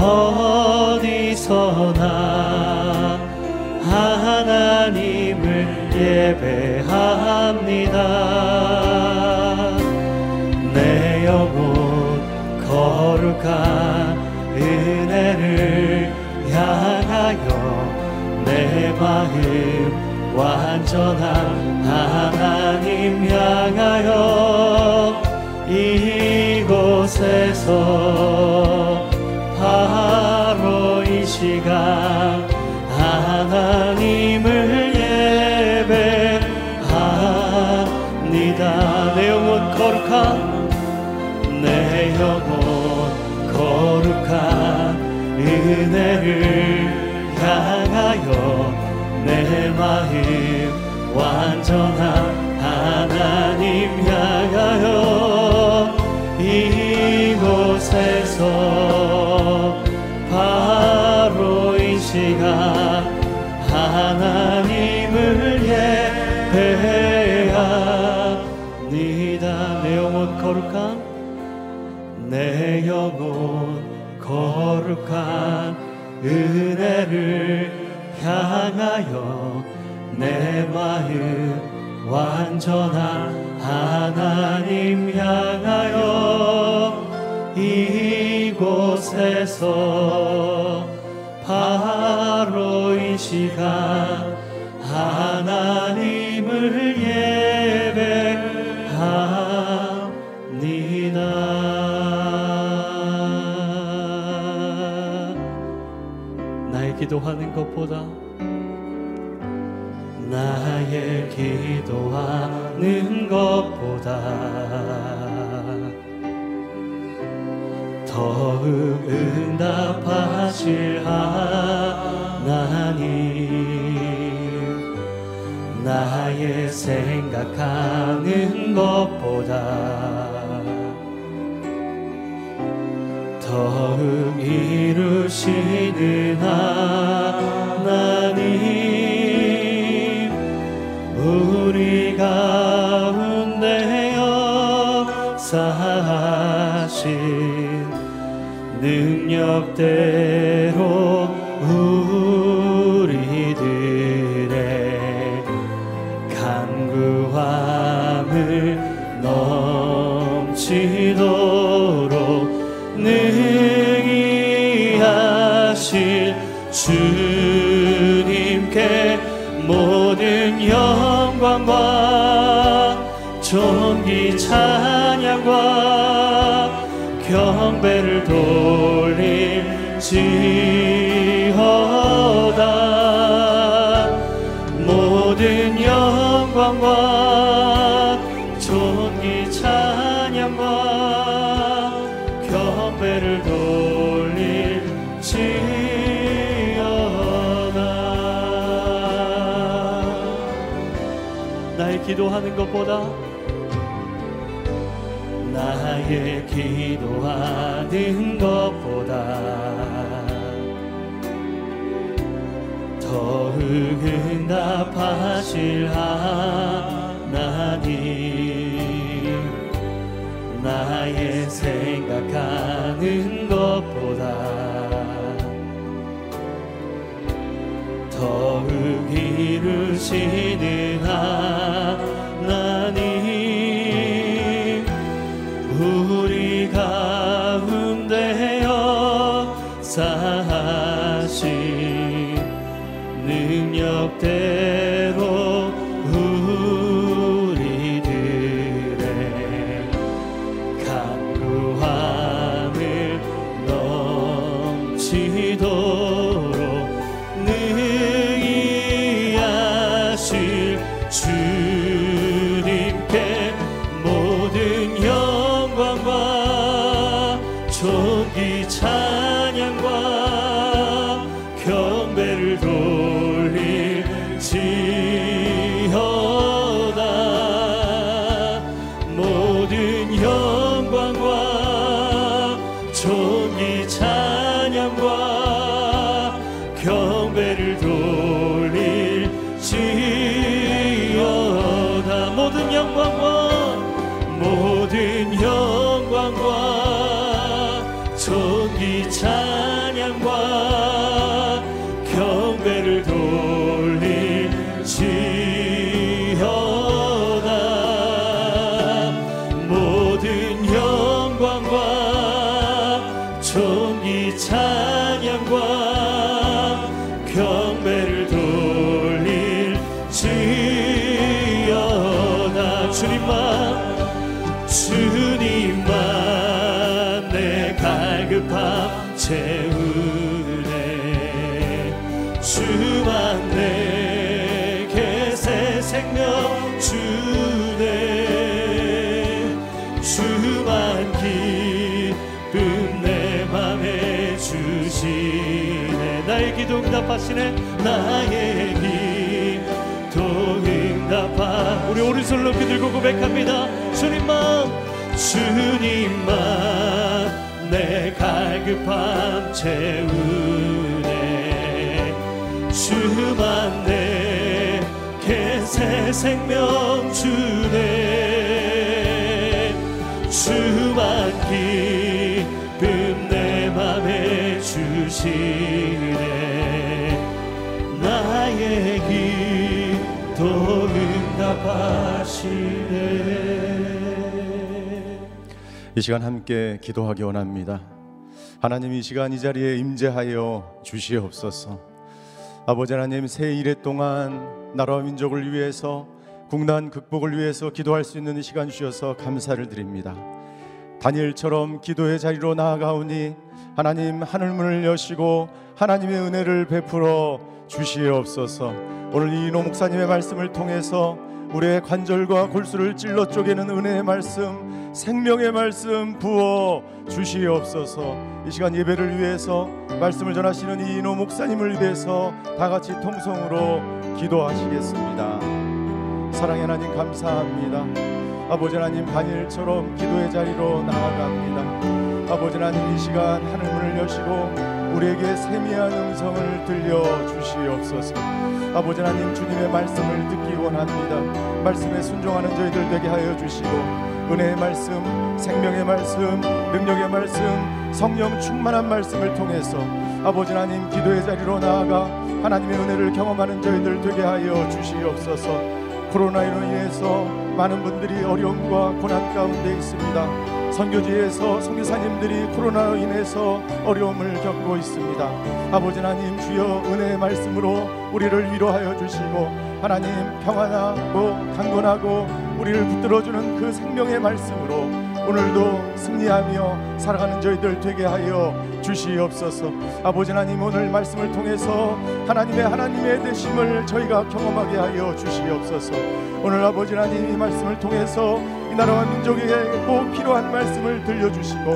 어디서나 하나님을 예배합니다. 내 영혼 거룩한 은혜를 향하여 내 마음 완전한 하나님 향하여 이곳에서 은혜를 향하여 내 마음 완전한 하나님 향하여 이곳에서 바로 이 시간 하나님을 예배합니다. 내 영혼 거룩한 거룩한 은혜를 향하여 내 마음 완전한 하나님 향하여 이곳에서 바로 이 시간 하나님 기도하는 것보다 나의 기도하는 것보다 더욱 응답하실 하나님 나의 생각하는 것보다 더욱 이루시는 하나님 우리 가운데 역사하신 능력대 돌릴지어다. 모든 영광과 존귀 찬양과 경배를 돌릴지어다. 나의 기도하는 것보다 나의 기도하는 것보다 응답하실 하나님 나의 생각하는 것보다 주시네. 나의 기도 응답하시네. 나의 기도 응답하 우리 오른손 높이 들고 고백합니다. 주님만 주님만 내 갈급함 채우네. 주만 내게 새 생명 주네. 주만 기 주시네 나의 기도 응답하시네 이 시간 함께 기도하기 원합니다. 하나님 이 시간 이 자리에 임재하여 주시옵소서. 아버지 하나님 새 일해 동안 나라와 민족을 위해서 국난 극복을 위해서 기도할 수 있는 이 시간 주셔서 감사를 드립니다. 다니엘처럼 기도의 자리로 나아가오니 하나님 하늘 문을 여시고 하나님의 은혜를 베풀어 주시옵소서. 오늘 이노 목사님의 말씀을 통해서 우리의 관절과 골수를 찔러 쪼개는 은혜의 말씀, 생명의 말씀 부어 주시옵소서. 이 시간 예배를 위해서 말씀을 전하시는 이노 목사님을 위해서 다 같이 통성으로 기도하시겠습니다. 사랑의 하나님 감사합니다. 아버지 하나님 반일처럼 기도의 자리로 나아갑니다. 아버지 하나님 이 시간 하늘 문을 여시고 우리에게 세미한 음성을 들려 주시옵소서. 아버지 하나님 주님의 말씀을 듣기 원합니다. 말씀에 순종하는 저희들 되게 하여 주시고 은혜의 말씀, 생명의 말씀, 능력의 말씀, 성령 충만한 말씀을 통해서 아버지 하나님 기도의 자리로 나아가 하나님의 은혜를 경험하는 저희들 되게 하여 주시옵소서. 코로나로 인해서 많은 분들이 어려움과 고난 가운데 있습니다. 선교지에서 선교사님들이 코로나로 인해서 어려움을 겪고 있습니다. 아버지 하나님 주여 은혜의 말씀으로 우리를 위로하여 주시고 하나님 평안하고 강건하고 우리를 붙들어주는 그 생명의 말씀으로 오늘도 승리하며 살아가는 저희들 되게 하여 주시옵소서. 아버지 하나님 오늘 말씀을 통해서 하나님의 하나님의 되심을 저희가 경험하게 하여 주시옵소서. 오늘 아버지 하나님 이 말씀을 통해서 이 나라와 민족에게 꼭 필요한 말씀을 들려주시고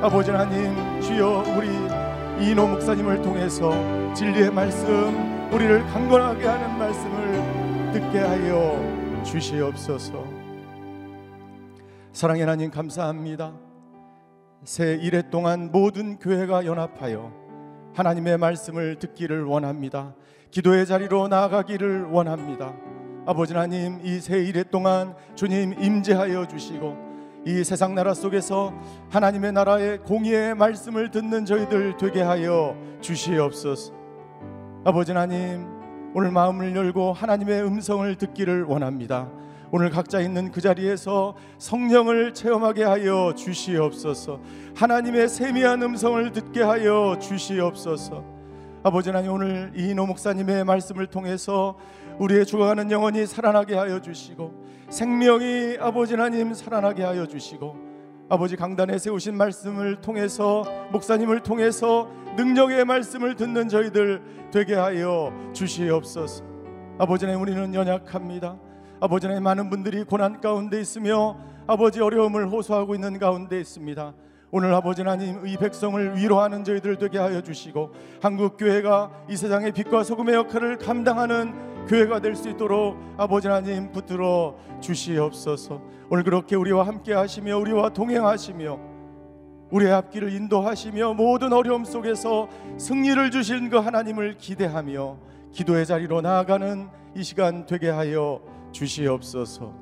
아버지 하나님 주여 우리 이노 목사님을 통해서 진리의 말씀 우리를 강건하게 하는 말씀을 듣게 하여 주시옵소서. 사랑의 하나님 감사합니다. 새 일해 동안 모든 교회가 연합하여 하나님의 말씀을 듣기를 원합니다. 기도의 자리로 나아가기를 원합니다. 아버지 하나님 이 새 일해 동안 주님 임재하여 주시고 이 세상 나라 속에서 하나님의 나라의 공의의 말씀을 듣는 저희들 되게 하여 주시옵소서. 아버지 하나님 오늘 마음을 열고 하나님의 음성을 듣기를 원합니다. 오늘 각자 있는 그 자리에서 성령을 체험하게 하여 주시옵소서. 하나님의 세미한 음성을 듣게 하여 주시옵소서. 아버지 하나님 오늘 이인호 목사님의 말씀을 통해서 우리의 죽어가는 영혼이 살아나게 하여 주시고 생명이 아버지 하나님 살아나게 하여 주시고 아버지 강단에 세우신 말씀을 통해서 목사님을 통해서 능력의 말씀을 듣는 저희들 되게 하여 주시옵소서. 아버지 하나님 우리는 연약합니다. 아버지 하나님 많은 분들이 고난 가운데 있으며 아버지 어려움을 호소하고 있는 가운데 있습니다. 오늘 아버지 하나님 이 백성을 위로하는 저희들 되게 하여 주시고 한국 교회가 이 세상의 빛과 소금의 역할을 감당하는 교회가 될 수 있도록 아버지 하나님 붙들어 주시옵소서. 오늘 그렇게 우리와 함께 하시며 우리와 동행하시며 우리의 앞길을 인도하시며 모든 어려움 속에서 승리를 주신 그 하나님을 기대하며 기도의 자리로 나아가는 이 시간 되게 하여 주시옵소서.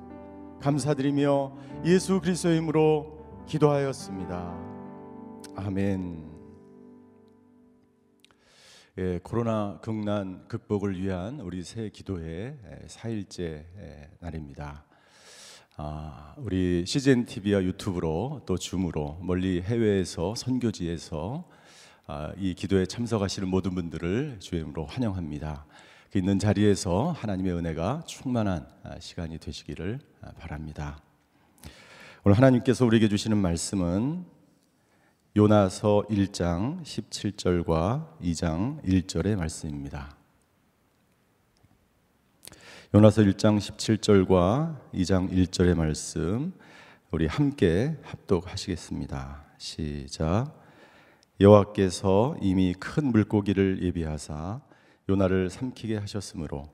감사드리며 예수 그리스도의 이름으로 기도하였습니다. 아멘. 예, 코로나 극난 극복을 위한 우리 새 기도회 4일째 날입니다. 아, 우리 CGN TV와 유튜브로 또 줌으로 멀리 해외에서 선교지에서 아, 이 기도에 참석하시는 모든 분들을 주임으로 환영합니다. 그 있는 자리에서 하나님의 은혜가 충만한 아, 시간이 되시기를 아, 바랍니다. 오늘 하나님께서 우리에게 주시는 말씀은 요나서 1장 17절과 2장 1절의 말씀입니다. 요나서 1장 17절과 2장 1절의 말씀 우리 함께 합독하시겠습니다. 시작. 여호와께서 이미 큰 물고기를 예비하사 요나를 삼키게 하셨으므로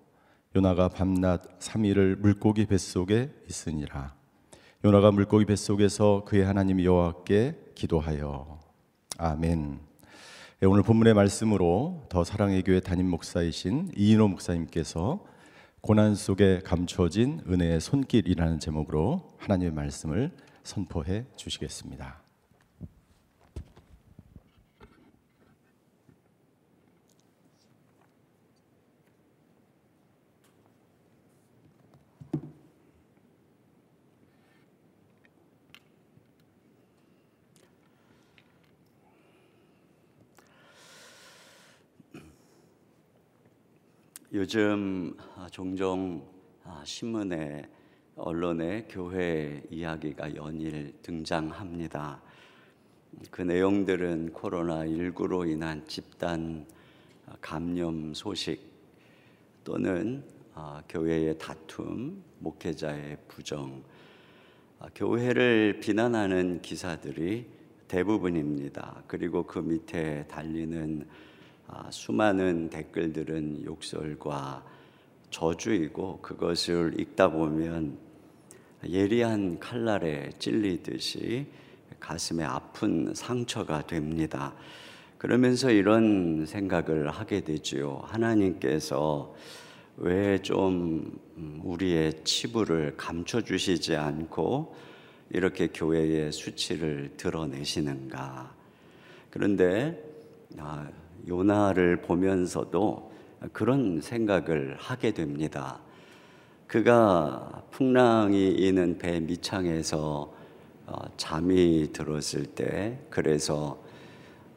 요나가 밤낮 3일을 물고기 뱃속에 있으니라. 요나가 물고기 뱃속에서 그의 하나님 여호와께 기도하여 아멘. 예, 오늘 본문의 말씀으로 더 사랑의 교회 담임 목사이신 이인호 목사님께서 고난 속에 감춰진 은혜의 손길이라는 제목으로 하나님의 말씀을 선포해 주시겠습니다. 요즘 아, 종종 아, 신문에 언론에 교회 이야기가 연일 등장합니다. 그 내용들은 코로나19로 인한 집단 아, 감염 소식 또는 교회의 다툼, 목회자의 부정, 교회를 비난하는 기사들이 대부분입니다. 그리고 그 밑에 달리는 아, 수많은 댓글들은 욕설과 저주이고 그것을 읽다 보면 예리한 칼날에 찔리듯이 가슴에 아픈 상처가 됩니다. 그러면서 이런 생각을 하게 되지요. 하나님께서 왜 좀 우리의 치부를 감춰주시지 않고 이렇게 교회의 수치를 드러내시는가. 그런데 아, 요나를 보면서도 그런 생각을 하게 됩니다. 그가 풍랑이 있는 배 밑창에서 어, 잠이 들었을 때 그래서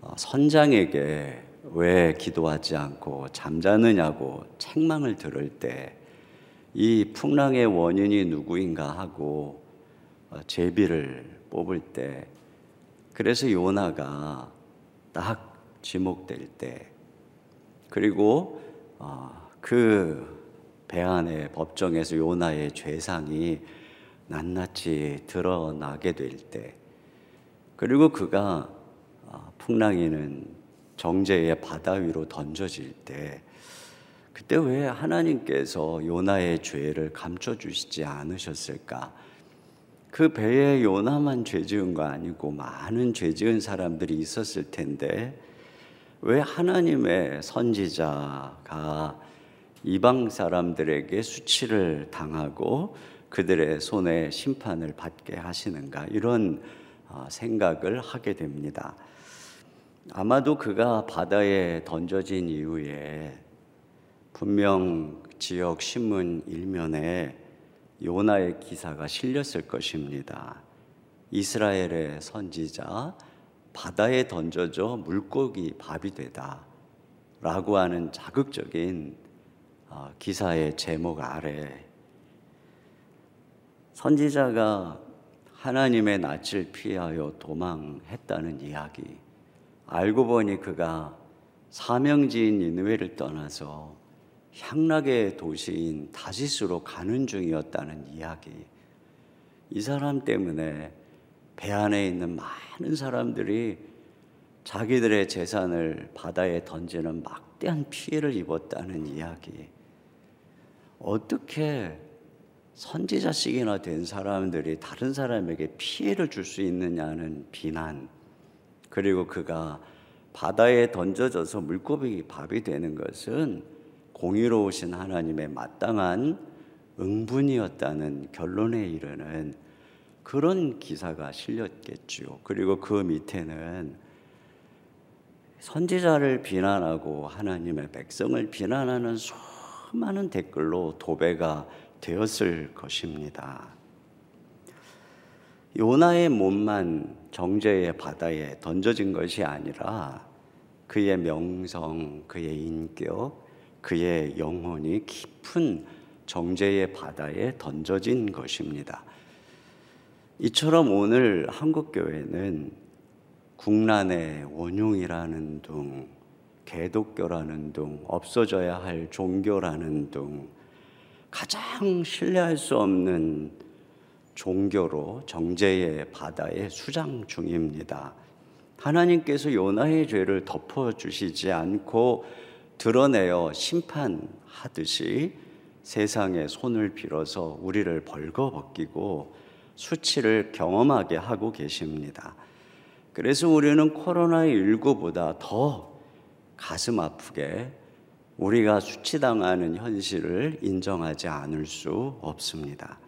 어, 선장에게 왜 기도하지 않고 잠자느냐고 책망을 들을 때 이 풍랑의 원인이 누구인가 하고 어, 제비를 뽑을 때 그래서 요나가 딱 지목될 때 그리고 어, 그배 안의 법정에서 요나의 죄상이 낱낱이 드러나게 될 때 그리고 그가 어, 풍랑이는 정제의 바다 위로 던져질 때 그때 왜 하나님께서 요나의 죄를 감춰 주시지 않으셨을까? 그 배에 요나만 죄 지은 거 아니고 많은 죄 지은 사람들이 있었을 텐데 왜 하나님의 선지자가 이방 사람들에게 수치를 당하고 그들의 손에 심판을 받게 하시는가 이런 어, 생각을 하게 됩니다. 아마도 그가 바다에 던져진 이후에 분명 지역 신문 일면에 요나의 기사가 실렸을 것입니다. 이스라엘의 선지자 바다에 던져져 물고기 밥이 되다 라고 하는 자극적인 어, 기사의 제목 아래 선지자가 하나님의 낯을 피하여 도망했다는 이야기 알고 보니 그가 사명지인 니느웨를 떠나서 향락의 도시인 다시스로 가는 중이었다는 이야기. 이 사람 때문에 배 안에 있는 많은 사람들이 자기들의 재산을 바다에 던지는 막대한 피해를 입었다는 이야기. 어떻게 선지자식이나 된 사람들이 다른 사람에게 피해를 줄 수 있느냐는 비난. 그리고 그가 바다에 던져져서 물고기 밥이 되는 것은 공의로우신 하나님의 마땅한 응분이었다는 결론에 이르는 그런 기사가 실렸겠죠. 그리고 그 밑에는 선지자를 비난하고 하나님의 백성을 비난하는 수많은 댓글로 도배가 되었을 것입니다. 요나의 몸만 정죄의 바다에 던져진 것이 아니라 그의 명성, 그의 인격, 그의 영혼이 깊은 정죄의 바다에 던져진 것입니다. 이처럼 오늘 한국교회는 국난의 원흉이라는 둥, 개독교라는 둥, 없어져야 할 종교라는 둥, 가장 신뢰할 수 없는 종교로 정죄의 바다에 수장 중입니다. 하나님께서 요나의 죄를 덮어주시지 않고 드러내어 심판하듯이 세상에 손을 빌어서 우리를 벌거벗기고 수치를 경험하게 하고 계십니다. 그래서 우리는 코로나19보다 더 가슴 아프게 우리가 수치당하는 현실을 인정하지 않을 수 없습니다.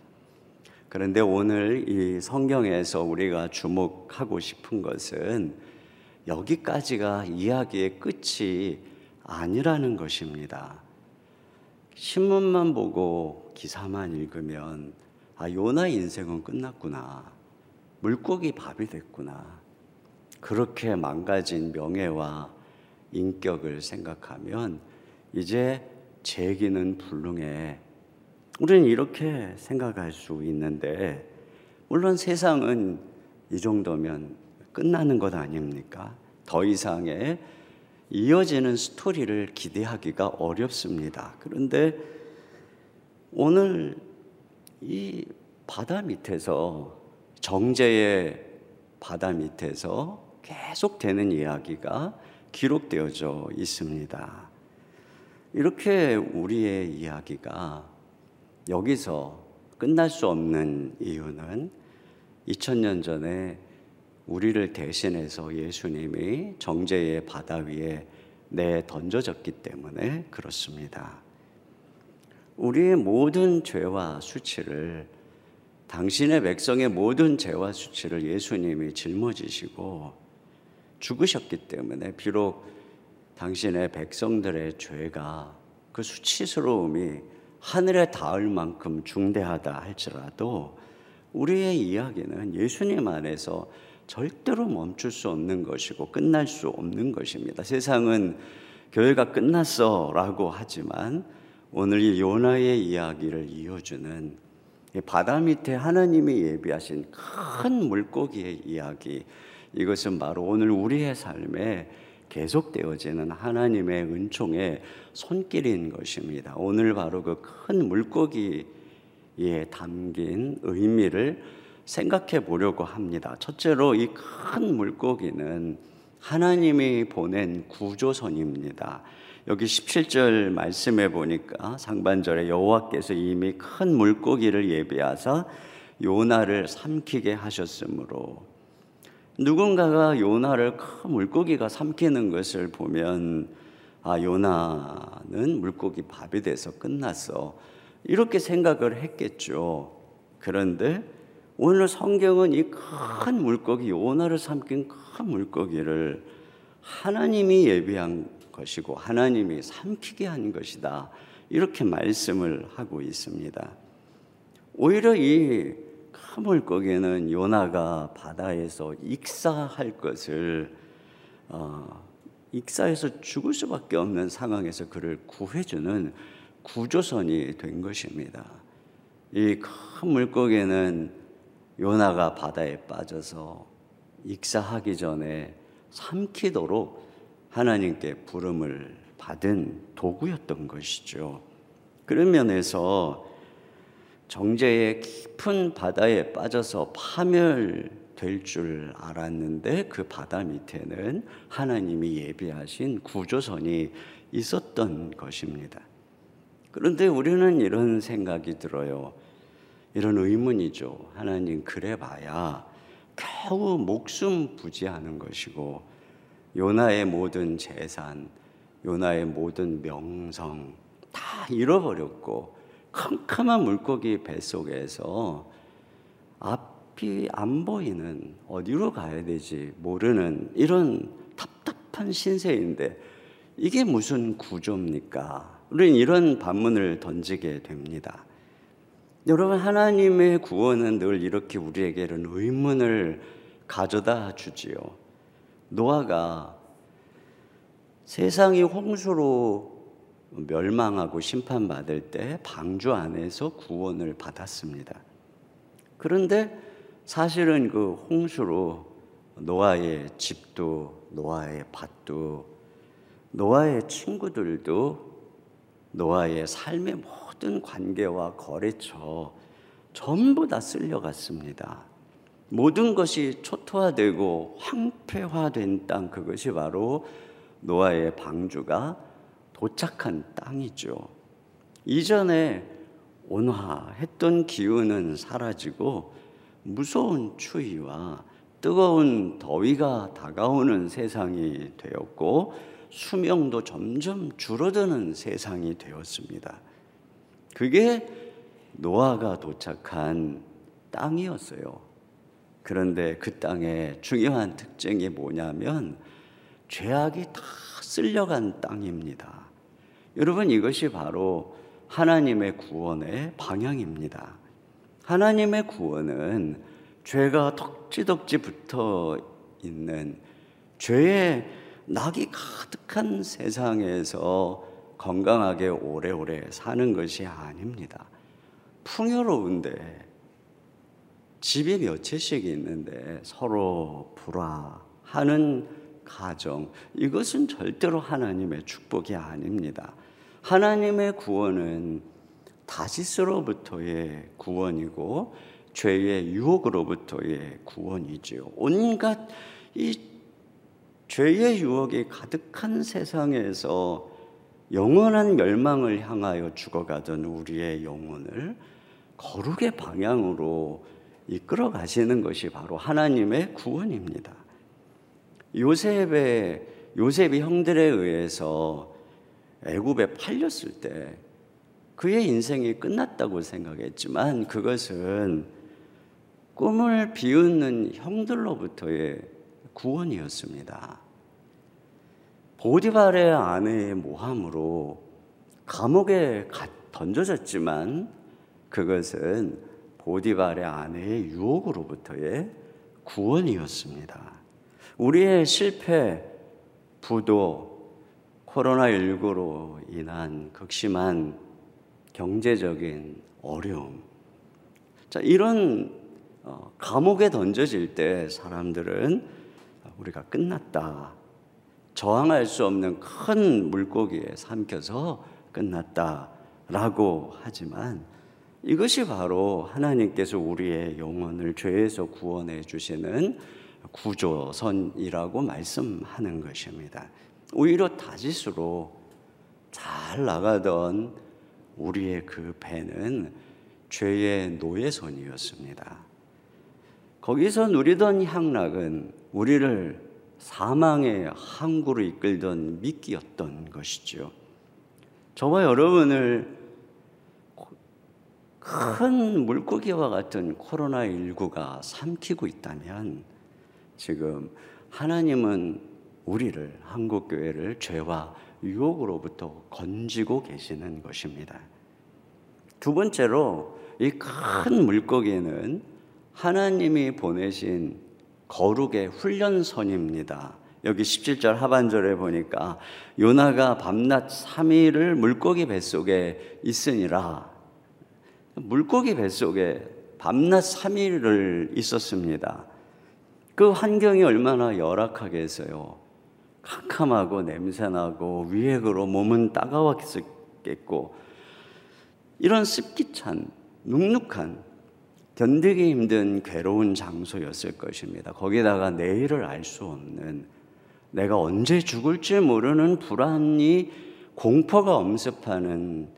그런데 오늘 이 성경에서 우리가 주목하고 싶은 것은 여기까지가 이야기의 끝이 아니라는 것입니다. 신문만 보고 기사만 읽으면 아 요나 인생은 끝났구나. 물고기 밥이 됐구나. 그렇게 망가진 명예와 인격을 생각하면 이제 재기는 불능해. 우리는 이렇게 생각할 수 있는데 물론 세상은 이 정도면 끝나는 것 아닙니까? 더 이상의 이어지는 스토리를 기대하기가 어렵습니다. 그런데 오늘 이 바다 밑에서 정제의 바다 밑에서 계속 되는 이야기가 기록되어져 있습니다. 이렇게 우리의 이야기가 여기서 끝날 수 없는 이유는 2000년 전에 우리를 대신해서 예수님이 정제의 바다 위에 내 던져졌기 때문에 그렇습니다. 우리의 모든 죄와 수치를 당신의 백성의 모든 죄와 수치를 예수님이 짊어지시고 죽으셨기 때문에 비록 당신의 백성들의 죄가 그 수치스러움이 하늘에 닿을 만큼 중대하다 할지라도 우리의 이야기는 예수님 안에서 절대로 멈출 수 없는 것이고 끝날 수 없는 것입니다. 세상은 교회가 끝났어 라고 하지만 오늘 이 요나의 이야기를 이어주는 바다 밑에 하나님이 예비하신 큰 물고기의 이야기 이것은 바로 오늘 우리의 삶에 계속되어지는 하나님의 은총의 손길인 것입니다. 오늘 바로 그 큰 물고기에 담긴 의미를 생각해 보려고 합니다. 첫째로 이 큰 물고기는 하나님이 보낸 구조선입니다. 여기 17절 말씀해 보니까 상반절에 여호와께서 이미 큰 물고기를 예비하사 요나를 삼키게 하셨으므로 누군가가 요나를 큰 물고기가 삼키는 것을 보면 아, 요나는 물고기 밥이 돼서 끝났어. 이렇게 생각을 했겠죠. 그런데 오늘 성경은 이 큰 물고기, 요나를 삼킨 큰 물고기를 하나님이 예비한 것이고 하나님이 삼키게 한 것이다. 이렇게 말씀을 하고 있습니다. 오히려 이큰 물고기는 요나가 바다에서 익사할 것을 어, 익사해서 죽을 수밖에 없는 상황에서 그를 구해주는 구조선이 된 것입니다. 이 큰 물고기는 요나가 바다에 빠져서 익사하기 전에 삼키도록 하나님께 부름을 받은 도구였던 것이죠. 그런 면에서 정제의 깊은 바다에 빠져서 파멸될 줄 알았는데 그 바다 밑에는 하나님이 예비하신 구조선이 있었던 것입니다. 그런데 우리는 이런 생각이 들어요. 이런 의문이죠. 하나님 그래 봐야 겨우 목숨 부지하는 것이고 요나의 모든 재산, 요나의 모든 명성 다 잃어버렸고 캄캄한 물고기 뱃속에서 앞이 안 보이는 어디로 가야 되지 모르는 이런 답답한 신세인데 이게 무슨 구조입니까? 우리는 이런 반문을 던지게 됩니다. 여러분 하나님의 구원은 늘 이렇게 우리에게 이런 의문을 가져다 주지요. 노아가 세상이 홍수로 멸망하고 심판받을 때 방주 안에서 구원을 받았습니다. 그런데 사실은 그 홍수로 노아의 집도 노아의 밭도 노아의 친구들도 노아의 삶의 모든 관계와 거래처 전부 다 쓸려갔습니다. 모든 것이 초토화되고 황폐화된 땅 그것이 바로 노아의 방주가 도착한 땅이죠. 이전에 온화했던 기운은 사라지고 무서운 추위와 뜨거운 더위가 다가오는 세상이 되었고 수명도 점점 줄어드는 세상이 되었습니다. 그게 노아가 도착한 땅이었어요. 그런데 그 땅의 중요한 특징이 뭐냐면 죄악이 다 쓸려간 땅입니다. 여러분 이것이 바로 하나님의 구원의 방향입니다. 하나님의 구원은 죄가 덕지덕지 붙어 있는 죄의 낙이 가득한 세상에서 건강하게 오래오래 사는 것이 아닙니다. 풍요로운데 집이 몇 채씩 있는데 서로 불화하는 가정 이것은 절대로 하나님의 축복이 아닙니다. 하나님의 구원은 다시스로부터의 구원이고 죄의 유혹으로부터의 구원이지요. 온갖 이 죄의 유혹이 가득한 세상에서 영원한 멸망을 향하여 죽어가던 우리의 영혼을 거룩의 방향으로 이끌어 가시는 것이 바로 하나님의 구원입니다. 요셉의 요셉이 형들에 의해서 애굽에 팔렸을 때 그의 인생이 끝났다고 생각했지만 그것은 꿈을 비웃는 형들로부터의 구원이었습니다. 보디발의 아내의 모함으로 감옥에 던져졌지만 그것은 보디발의 아내의 유혹으로부터의 구원이었습니다. 우리의 실패, 부도, 코로나19로 인한 극심한 경제적인 어려움. 자, 이런 어, 감옥에 던져질 때 사람들은 우리가 끝났다. 저항할 수 없는 큰 물고기에 삼켜서 끝났다 라고 하지만 이것이 바로 하나님께서 우리의 영혼을 죄에서 구원해 주시는 구조선이라고 말씀하는 것입니다. 오히려 다짓으로 잘 나가던 우리의 그 배는 죄의 노예선이었습니다. 거기서 누리던 향락은 우리를 사망의 항구로 이끌던 미끼였던 것이죠. 저와 여러분을 큰 물고기와 같은 코로나19가 삼키고 있다면 지금 하나님은 우리를 한국교회를 죄와 유혹으로부터 건지고 계시는 것입니다. 두 번째로 이 큰 물고기는 하나님이 보내신 거룩의 훈련선입니다. 여기 17절 하반절에 보니까 요나가 밤낮 3일을 물고기 뱃속에 있으니라. 물고기 뱃속에 밤낮 3일을 있었습니다. 그 환경이 얼마나 열악하겠어요. 캄캄하고 냄새나고 위액으로 몸은 따가웠겠고 이런 습기찬 눅눅한 견디기 힘든 괴로운 장소였을 것입니다. 거기다가 내일을 알 수 없는 내가 언제 죽을지 모르는 불안이 공포가 엄습하는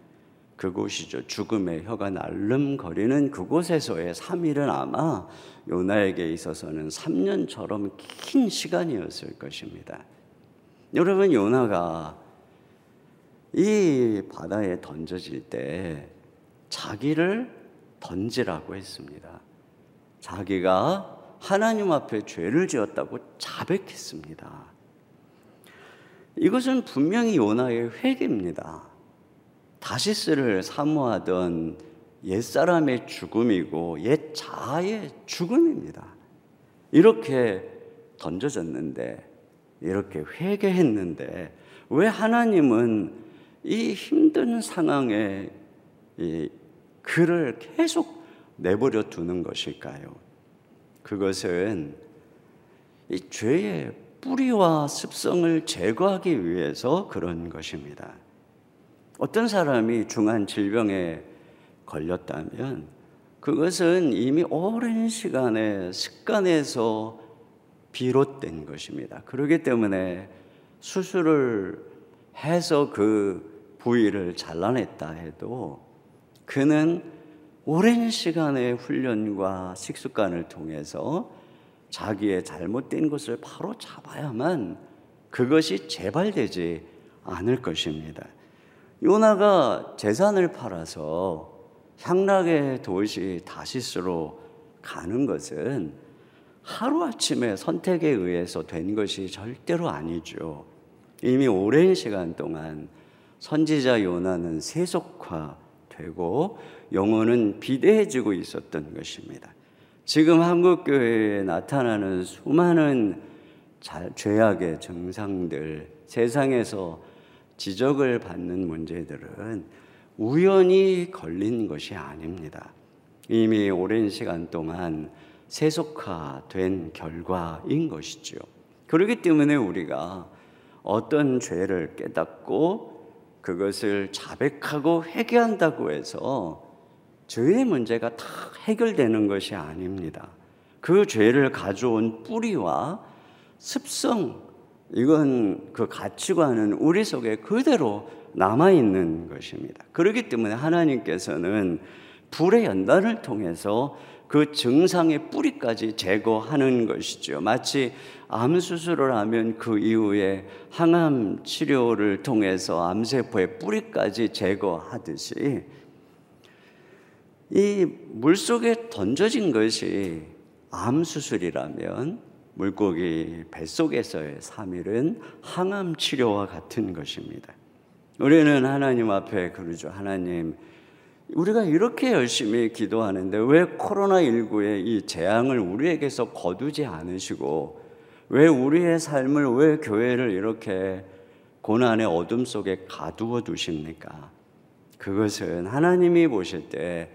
그곳이죠. 죽음의 혀가 날름거리는 그곳에서의 3일은 아마 요나에게 있어서는 3년처럼 긴 시간이었을 것입니다. 여러분, 요나가 이 바다에 던져질 때 자기를 던지라고 했습니다. 자기가 하나님 앞에 죄를 지었다고 자백했습니다. 이것은 분명히 요나의 회개입니다. 다시스를 사모하던 옛사람의 죽음이고 옛 자아의 죽음입니다. 이렇게 던져졌는데, 이렇게 회개했는데, 왜 하나님은 이 힘든 상황에 이 그를 계속 내버려 두는 것일까요? 그것은 이 죄의 뿌리와 습성을 제거하기 위해서 그런 것입니다. 어떤 사람이 중한 질병에 걸렸다면 그것은 이미 오랜 시간의 습관에서 비롯된 것입니다. 그렇기 때문에 수술을 해서 그 부위를 잘라냈다 해도 그는 오랜 시간의 훈련과 식습관을 통해서 자기의 잘못된 것을 바로 잡아야만 그것이 재발되지 않을 것입니다. 요나가 재산을 팔아서 향락의 도시 다시스로 가는 것은 하루아침에 선택에 의해서 된 것이 절대로 아니죠. 이미 오랜 시간 동안 선지자 요나는 세속화되고 영혼은 비대해지고 있었던 것입니다. 지금 한국 교회에 나타나는 수많은 죄악의 증상들, 세상에서 지적을 받는 문제들은 우연히 걸린 것이 아닙니다. 이미 오랜 시간 동안 세속화된 결과인 것이죠. 그렇기 때문에 우리가 어떤 죄를 깨닫고 그것을 자백하고 회개한다고 해서 죄의 문제가 다 해결되는 것이 아닙니다. 그 죄를 가져온 뿌리와 습성, 이건 그 가치관은 우리 속에 그대로 남아 있는 것입니다. 그렇기 때문에 하나님께서는 불의 연단을 통해서 그 증상의 뿌리까지 제거하는 것이죠. 마치 암 수술을 하면 그 이후에 항암 치료를 통해서 암세포의 뿌리까지 제거하듯이 이 물속에 던져진 것이 암 수술이라면 물고기 뱃속에서의 3일은 항암 치료와 같은 것입니다. 우리는 하나님 앞에 그러죠. 하나님, 우리가 이렇게 열심히 기도하는데 왜 코로나19의 이 재앙을 우리에게서 거두지 않으시고 왜 우리의 삶을 왜 교회를 이렇게 고난의 어둠 속에 가두어 두십니까? 그것은 하나님이 보실 때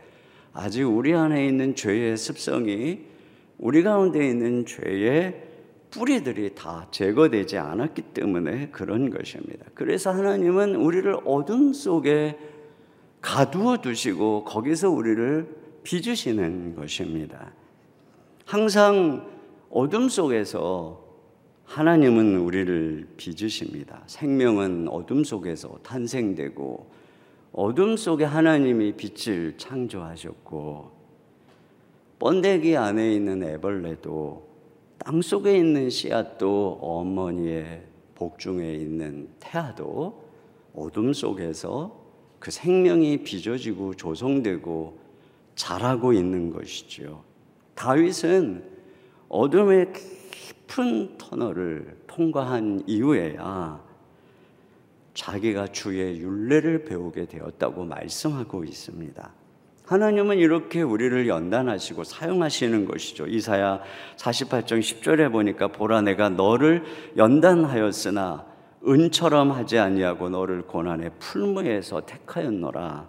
아직 우리 안에 있는 죄의 습성이 우리 가운데 있는 죄의 뿌리들이 다 제거되지 않았기 때문에 그런 것입니다. 그래서 하나님은 우리를 어둠 속에 가두어 두시고 거기서 우리를 빚으시는 것입니다. 항상 어둠 속에서 하나님은 우리를 빚으십니다. 생명은 어둠 속에서 탄생되고 어둠 속에 하나님이 빛을 창조하셨고 번데기 안에 있는 애벌레도 땅 속에 있는 씨앗도 어머니의 복중에 있는 태아도 어둠 속에서 그 생명이 빚어지고 조성되고 자라고 있는 것이죠. 다윗은 어둠의 깊은 터널을 통과한 이후에야 자기가 주의 윤례를 배우게 되었다고 말씀하고 있습니다. 하나님은 이렇게 우리를 연단하시고 사용하시는 것이죠. 이사야 48장 10절에 보니까 보라 내가 너를 연단하였으나 은처럼 하지 아니하고 너를 고난의 풀무에서 택하였노라.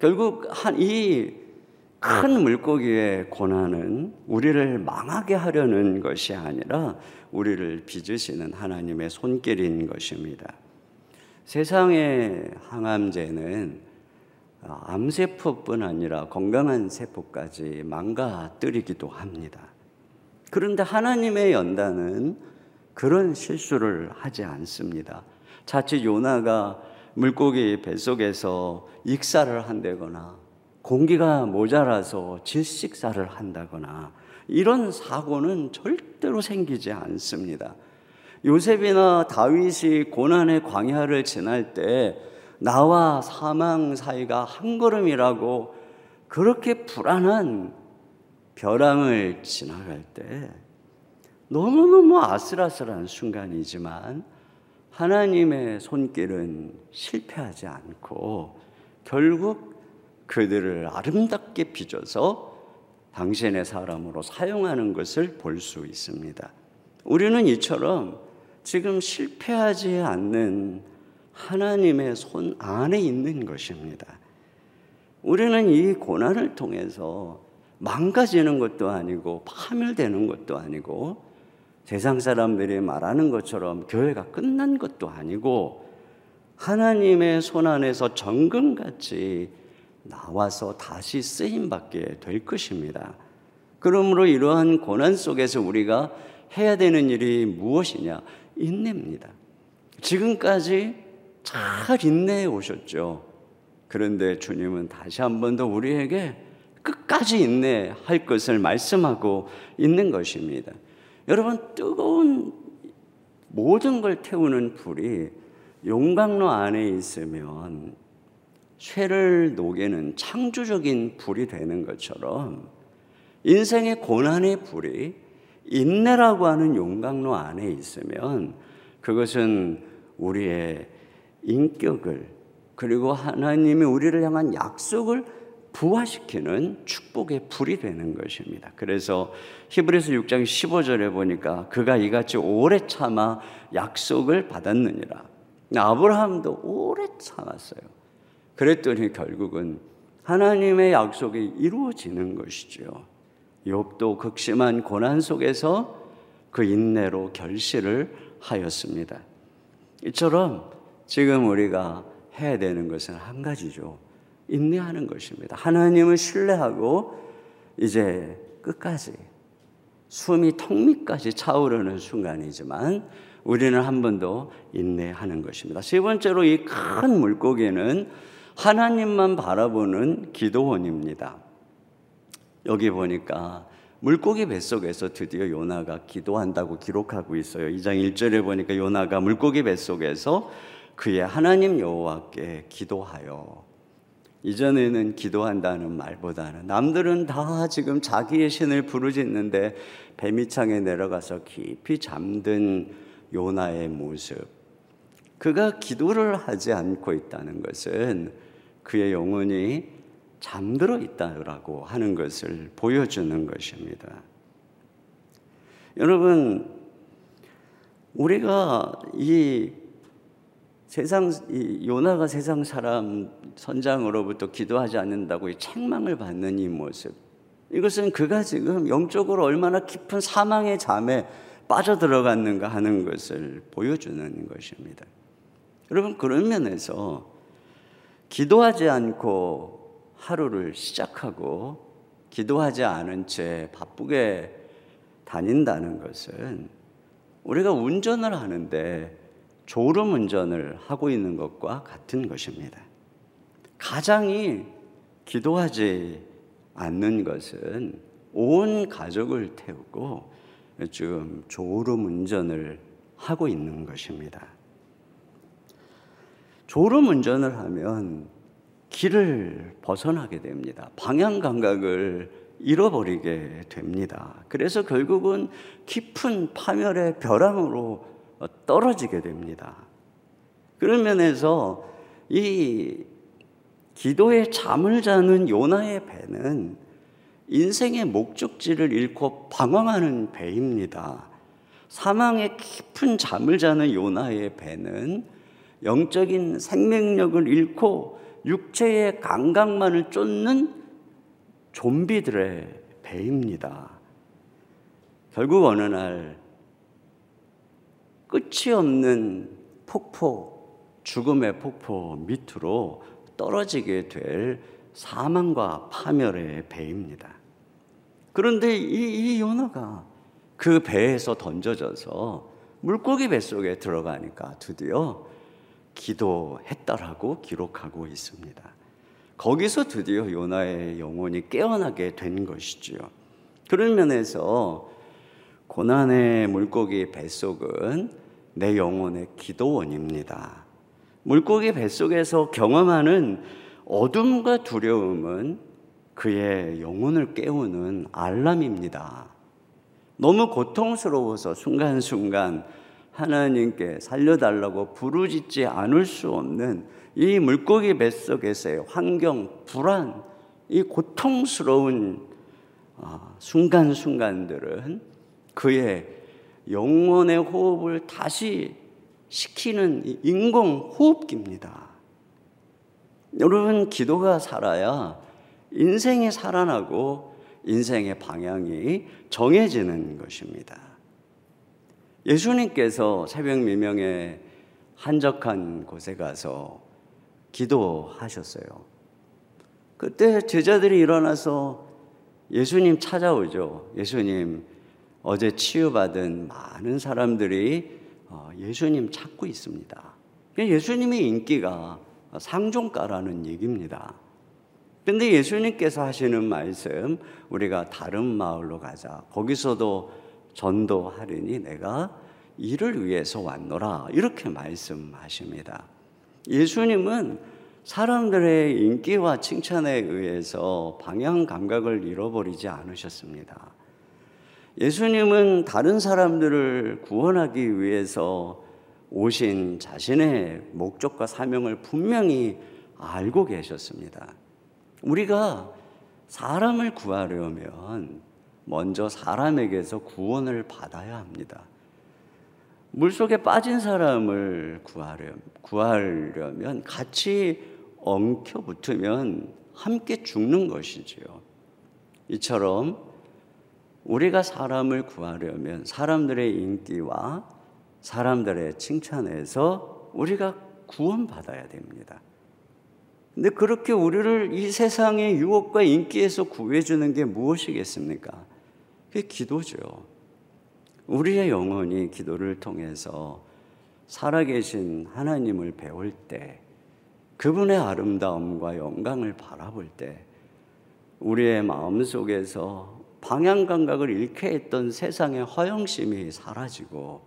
결국 이큰 물고기의 고난은 우리를 망하게 하려는 것이 아니라 우리를 빚으시는 하나님의 손길인 것입니다. 세상의 항암제는 암세포뿐 아니라 건강한 세포까지 망가뜨리기도 합니다. 그런데 하나님의 연단은 그런 실수를 하지 않습니다. 자칫 요나가 물고기 뱃속에서 익사를 한다거나 공기가 모자라서 질식사를 한다거나 이런 사고는 절대로 생기지 않습니다. 요셉이나 다윗이 고난의 광야를 지날 때 나와 사망 사이가 한 걸음이라고 그렇게 불안한 벼랑을 지나갈 때 너무너무 아슬아슬한 순간이지만 하나님의 손길은 실패하지 않고 결국 그들을 아름답게 빚어서 당신의 사람으로 사용하는 것을 볼 수 있습니다. 우리는 이처럼 지금 실패하지 않는 하나님의 손 안에 있는 것입니다. 우리는 이 고난을 통해서 망가지는 것도 아니고 파멸되는 것도 아니고 세상 사람들이 말하는 것처럼 교회가 끝난 것도 아니고 하나님의 손 안에서 정금같이 나와서 다시 쓰임 받게 될 것입니다. 그러므로 이러한 고난 속에서 우리가 해야 되는 일이 무엇이냐? 인내입니다. 지금까지 잘 인내해 오셨죠. 그런데 주님은 다시 한 번 더 우리에게 끝까지 인내할 것을 말씀하고 있는 것입니다. 여러분 뜨거운 모든 걸 태우는 불이 용광로 안에 있으면 쇠를 녹이는 창조적인 불이 되는 것처럼 인생의 고난의 불이 인내라고 하는 용광로 안에 있으면 그것은 우리의 인격을 그리고 하나님이 우리를 향한 약속을 부화시키는 축복의 불이 되는 것입니다. 그래서 히브리서 6장 15절에 보니까 그가 이같이 오래 참아 약속을 받았느니라. 아브라함도 오래 참았어요. 그랬더니 결국은 하나님의 약속이 이루어지는 것이죠. 욥도 극심한 고난 속에서 그 인내로 결실을 하였습니다. 이처럼 지금 우리가 해야 되는 것은 한 가지죠. 인내하는 것입니다. 하나님을 신뢰하고 이제 끝까지 숨이 턱 밑까지 차오르는 순간이지만 우리는 한번더 인내하는 것입니다. 세 번째로 이 큰 물고기는 하나님만 바라보는 기도원입니다. 여기 보니까 물고기 뱃속에서 드디어 요나가 기도한다고 기록하고 있어요. 2장 1절에 보니까 요나가 물고기 뱃속에서 그의 하나님 여호와께 기도하여 이전에는 기도한다는 말보다는 남들은 다 지금 자기의 신을 부르짖는데 배미창에 내려가서 깊이 잠든 요나의 모습. 그가 기도를 하지 않고 있다는 것은 그의 영혼이 잠들어 있다고 하는 것을 보여주는 것입니다. 여러분, 우리가 이 세상 이 요나가 세상 사람 선장으로부터 기도하지 않는다고 이 책망을 받는 이 모습 이것은 그가 지금 영적으로 얼마나 깊은 사망의 잠에 빠져들어갔는가 하는 것을 보여주는 것입니다. 여러분 그런 면에서 기도하지 않고 하루를 시작하고 기도하지 않은 채 바쁘게 다닌다는 것은 우리가 운전을 하는데 졸음 운전을 하고 있는 것과 같은 것입니다. 가장이 기도하지 않는 것은 온 가족을 태우고 지금 졸음 운전을 하고 있는 것입니다. 졸음 운전을 하면 길을 벗어나게 됩니다. 방향 감각을 잃어버리게 됩니다. 그래서 결국은 깊은 파멸의 벼랑으로 떨어지게 됩니다. 그런 면에서 이 기도에 잠을 자는 요나의 배는 인생의 목적지를 잃고 방황하는 배입니다. 사망의 깊은 잠을 자는 요나의 배는 영적인 생명력을 잃고 육체의 감각만을 쫓는 좀비들의 배입니다. 결국 어느 날 끝이 없는 폭포, 죽음의 폭포 밑으로 떨어지게 될 사망과 파멸의 배입니다. 그런데 이, 이 요나가 그 배에서 던져져서 물고기 뱃속에 들어가니까 드디어 기도했다라고 기록하고 있습니다. 거기서 드디어 요나의 영혼이 깨어나게 된 것이지요. 그런 면에서 고난의 물고기 뱃속은 내 영혼의 기도원입니다. 물고기 뱃속에서 경험하는 어둠과 두려움은 그의 영혼을 깨우는 알람입니다. 너무 고통스러워서 순간순간 하나님께 살려달라고 부르짖지 않을 수 없는 이 물고기 뱃속에서의 환경, 불안, 이 고통스러운 아, 순간순간들은 그의 영혼의 호흡을 다시 시키는 인공 호흡기입니다. 여러분, 기도가 살아야 인생이 살아나고 인생의 방향이 정해지는 것입니다. 예수님께서 새벽 미명에 한적한 곳에 가서 기도하셨어요. 그때 제자들이 일어나서 예수님 찾아오죠. 예수님, 어제 치유받은 많은 사람들이 어, 예수님 찾고 있습니다. 예수님의 인기가 상종가라는 얘기입니다. 근데 예수님께서 하시는 말씀, 우리가 다른 마을로 가자. 거기서도 전도하리니 내가 이를 위해서 왔노라. 이렇게 말씀하십니다. 예수님은 사람들의 인기와 칭찬에 의해서 방향 감각을 잃어버리지 않으셨습니다. 예수님은 다른 사람들을 구원하기 위해서 오신 자신의 목적과 사명을 분명히 알고 계셨습니다. 우리가 사람을 구하려면 먼저 사람에게서 구원을 받아야 합니다. 물속에 빠진 사람을 구하려, 구하려면 같이 엉켜 붙으면 함께 죽는 것이지요. 이처럼 우리가 사람을 구하려면 사람들의 인기와 사람들의 칭찬에서 우리가 구원받아야 됩니다. 근데 그렇게 우리를 이 세상의 유혹과 인기에서 구해주는 게 무엇이겠습니까? 그게 기도죠. 우리의 영혼이 기도를 통해서 살아계신 하나님을 배울 때, 그분의 아름다움과 영광을 바라볼 때, 우리의 마음 속에서 방향 감각을 잃게 했던 세상의 허영심이 사라지고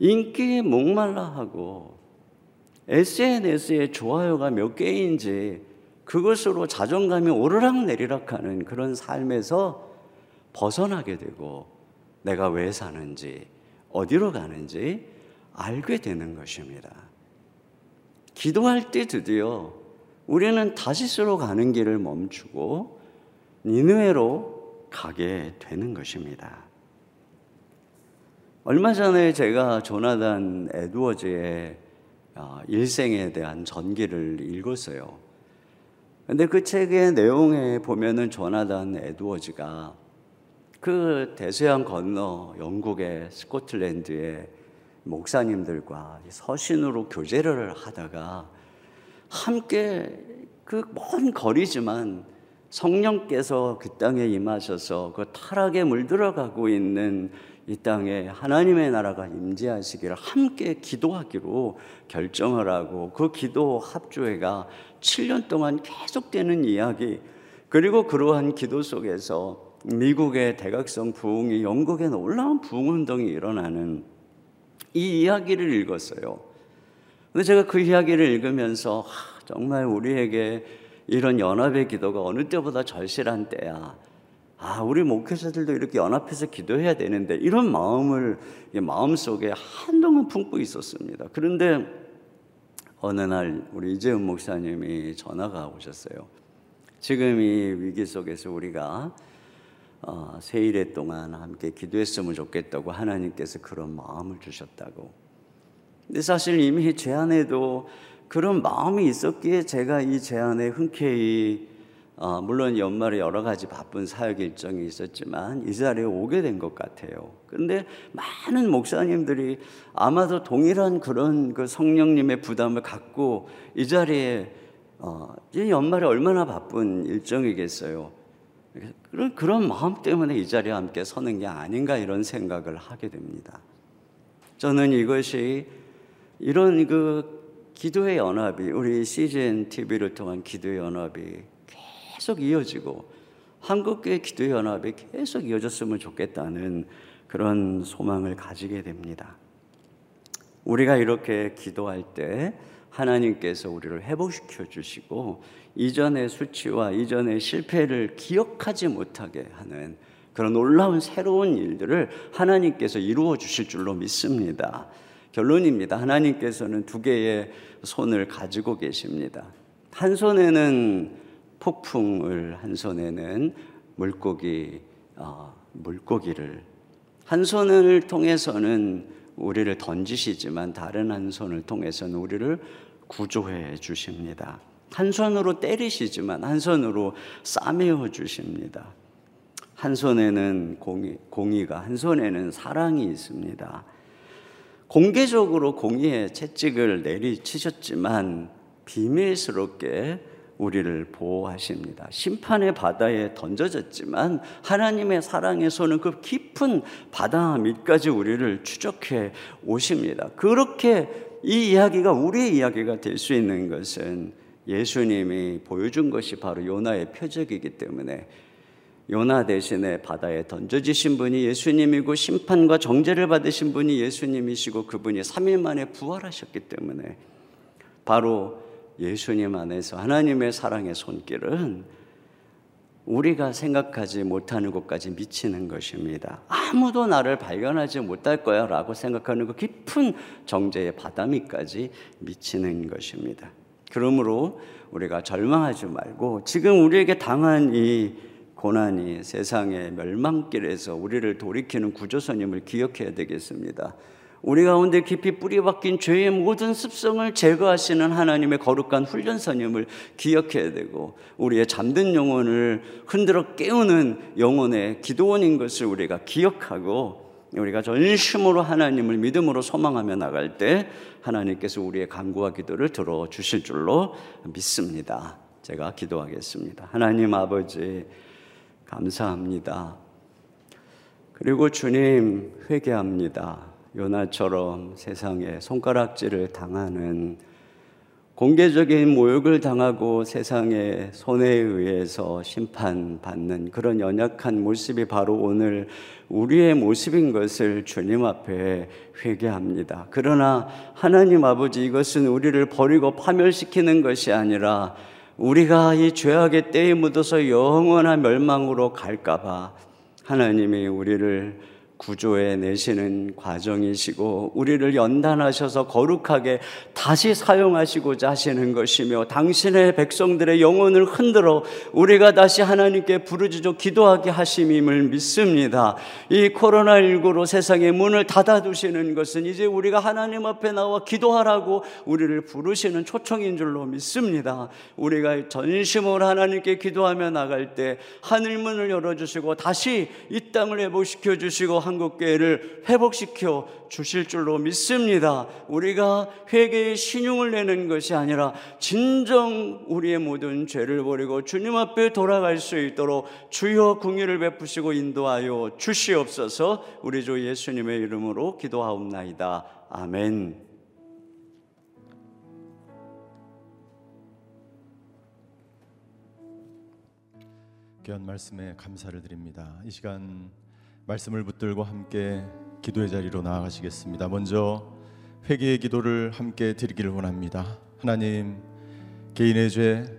인기에 목말라 하고 SNS에 좋아요가 몇 개인지 그것으로 자존감이 오르락 내리락 하는 그런 삶에서 벗어나게 되고 내가 왜 사는지 어디로 가는지 알게 되는 것입니다. 기도할 때 드디어 우리는 다시스로 가는 길을 멈추고 니느웨로 가게 되는 것입니다. 얼마 전에 제가 조나단 에드워즈의 어, 일생에 대한 전기를 읽었어요. 근데 그 책의 내용에 보면은 조나단 에드워즈가 그 대서양 건너 영국의 스코틀랜드의 목사님들과 서신으로 교제를 하다가 함께 그 먼 거리지만 성령께서 그 땅에 임하셔서 그 타락에 물들어가고 있는 이 땅에 하나님의 나라가 임재하시기를 함께 기도하기로 결정을 하고 그 기도 합조회가 7년 동안 계속되는 이야기 그리고 그러한 기도 속에서 미국의 대각성 부흥이 영국의 놀라운 부흥 운동이 일어나는 이 이야기를 읽었어요. 근데 제가 그 이야기를 읽으면서 정말 우리에게 이런 연합의 기도가 어느 때보다 절실한 때야. 아, 우리 목회자들도 이렇게 연합해서 기도해야 되는데 이런 마음을 마음 속에 한동안 품고 있었습니다. 그런데 어느 날 우리 이재훈 목사님이 전화가 오셨어요. 지금 이 위기 속에서 우리가 어, 세일에 동안 함께 기도했으면 좋겠다고 하나님께서 그런 마음을 주셨다고. 근데 사실 이미 제 안에도 그런 마음이 있었기에 제가 이 제안에 흔쾌히 어, 물론 연말에 여러 가지 바쁜 사역 일정이 있었지만 이 자리에 오게 된 것 같아요. 그런데 많은 목사님들이 아마도 동일한 그런 그 성령님의 부담을 갖고 이 자리에 어, 이 연말에 얼마나 바쁜 일정이겠어요. 그런 그런 마음 때문에 이 자리에 함께 서는 게 아닌가 이런 생각을 하게 됩니다. 저는 이것이 이런 그 기도의 연합이 우리 CGN TV를 통한 기도의 연합이 계속 이어지고 한국교회 기도의 연합이 계속 이어졌으면 좋겠다는 그런 소망을 가지게 됩니다. 우리가 이렇게 기도할 때 하나님께서 우리를 회복시켜 주시고 이전의 수치와 이전의 실패를 기억하지 못하게 하는 그런 놀라운 새로운 일들을 하나님께서 이루어 주실 줄로 믿습니다. 결론입니다. 하나님께서는 두 개의 손을 가지고 계십니다. 한 손에는 폭풍을, 한 손에는 물고기, 어, 물고기를, 한 손을 통해서는 우리를 던지시지만 다른 한 손을 통해서는 우리를 구조해 주십니다. 한 손으로 때리시지만 한 손으로 싸매어 주십니다. 한 손에는 공의, 공의가, 한 손에는 사랑이 있습니다. 공개적으로 공의의 채찍을 내리치셨지만 비밀스럽게 우리를 보호하십니다. 심판의 바다에 던져졌지만 하나님의 손은 그 깊은 바다 밑까지 우리를 추적해 오십니다. 그렇게 이 이야기가 우리의 이야기가 될 수 있는 것은 예수님이 보여준 것이 바로 요나의 표적이기 때문에 요나 대신에 바다에 던져지신 분이 예수님이고 심판과 정죄를 받으신 분이 예수님이시고 그분이 3일 만에 부활하셨기 때문에 바로 예수님 안에서 하나님의 사랑의 손길은 우리가 생각하지 못하는 곳까지 미치는 것입니다. 아무도 나를 발견하지 못할 거야 라고 생각하는 그 깊은 정죄의 바다 밑까지 미치는 것입니다. 그러므로 우리가 절망하지 말고 지금 우리에게 당한 이 고난이 세상의 멸망길에서 우리를 돌이키는 구조선임을 기억해야 되겠습니다. 우리 가운데 깊이 뿌리 박힌 죄의 모든 습성을 제거하시는 하나님의 거룩한 훈련선임을 기억해야 되고 우리의 잠든 영혼을 흔들어 깨우는 영혼의 기도원인 것을 우리가 기억하고 우리가 전심으로 하나님을 믿음으로 소망하며 나갈 때 하나님께서 우리의 간구와 기도를 들어 주실 줄로 믿습니다. 제가 기도하겠습니다. 하나님 아버지 감사합니다. 그리고 주님 회개합니다. 요나처럼 세상에 손가락질을 당하는 공개적인 모욕을 당하고 세상의 손에 의해서 심판받는 그런 연약한 모습이 바로 오늘 우리의 모습인 것을 주님 앞에 회개합니다. 그러나 하나님 아버지 이것은 우리를 버리고 파멸시키는 것이 아니라 우리가 이 죄악의 때에 묻어서 영원한 멸망으로 갈까봐 하나님이 우리를 구조해 내시는 과정이시고 우리를 연단하셔서 거룩하게 다시 사용하시고자 하시는 것이며 당신의 백성들의 영혼을 흔들어 우리가 다시 하나님께 부르짖어 기도하게 하심임을 믿습니다. 이 코로나19로 세상의 문을 닫아두시는 것은 이제 우리가 하나님 앞에 나와 기도하라고 우리를 부르시는 초청인 줄로 믿습니다. 우리가 전심으로 하나님께 기도하며 나갈 때 하늘 문을 열어주시고 다시 이 땅을 회복시켜 주시고 한국교회를 회복시켜 주실 줄로 믿습니다. 우리가 회개의 신용을 내는 것이 아니라 진정 우리의 모든 죄를 버리고 주님 앞에 돌아갈 수 있도록 주여 궁유를 베푸시고 인도하여 주시옵소서 우리 주 예수님의 이름으로 기도하옵나이다. 아멘. 귀한 말씀에 감사를 드립니다. 이 시간 말씀을 붙들고 함께 기도의 자리로 나아가시겠습니다. 먼저 회개의 기도를 함께 드리기를 원합니다. 하나님 개인의 죄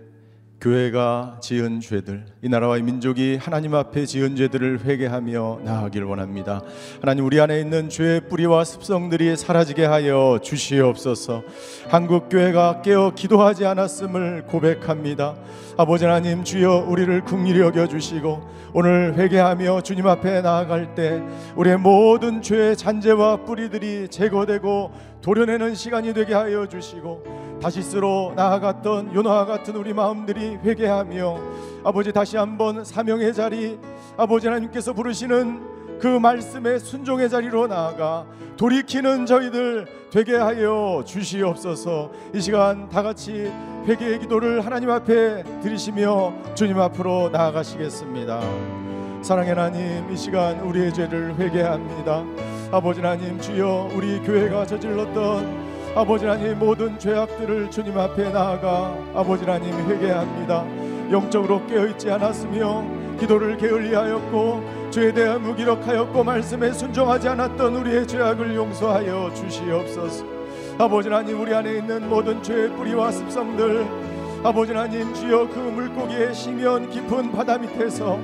교회가 지은 죄들, 이 나라와 이 민족이 하나님 앞에 지은 죄들을 회개하며 나아가길 원합니다. 하나님 우리 안에 있는 죄의 뿌리와 습성들이 사라지게 하여 주시옵소서. 한국 교회가 깨어 기도하지 않았음을 고백합니다. 아버지 하나님 주여 우리를 긍휼히 여겨 주시고 오늘 회개하며 주님 앞에 나아갈 때 우리의 모든 죄의 잔재와 뿌리들이 제거되고 도려내는 시간이 되게 하여 주시고 다시스로 나아갔던 요나와 같은 우리 마음들이 회개하며 아버지 다시 한번 사명의 자리 아버지 하나님께서 부르시는 그 말씀의 순종의 자리로 나아가 돌이키는 저희들 되게 하여 주시옵소서. 이 시간 다 같이 회개의 기도를 하나님 앞에 드리시며 주님 앞으로 나아가시겠습니다. 사랑의 하나님 이 시간 우리의 죄를 회개합니다. 아버지 하나님 주여 우리 교회가 저질렀던 아버지 하나님 모든 죄악들을 주님 앞에 나아가 아버지 하나님 회개합니다. 영적으로 깨어있지 않았으며 기도를 게을리하였고 죄에 대한 무기력하였고 말씀에 순종하지 않았던 우리의 죄악을 용서하여 주시옵소서. 아버지 하나님 우리 안에 있는 모든 죄의 뿌리와 습성들 아버지 하나님 주여 그 물고기의 심연 깊은 바다 밑에서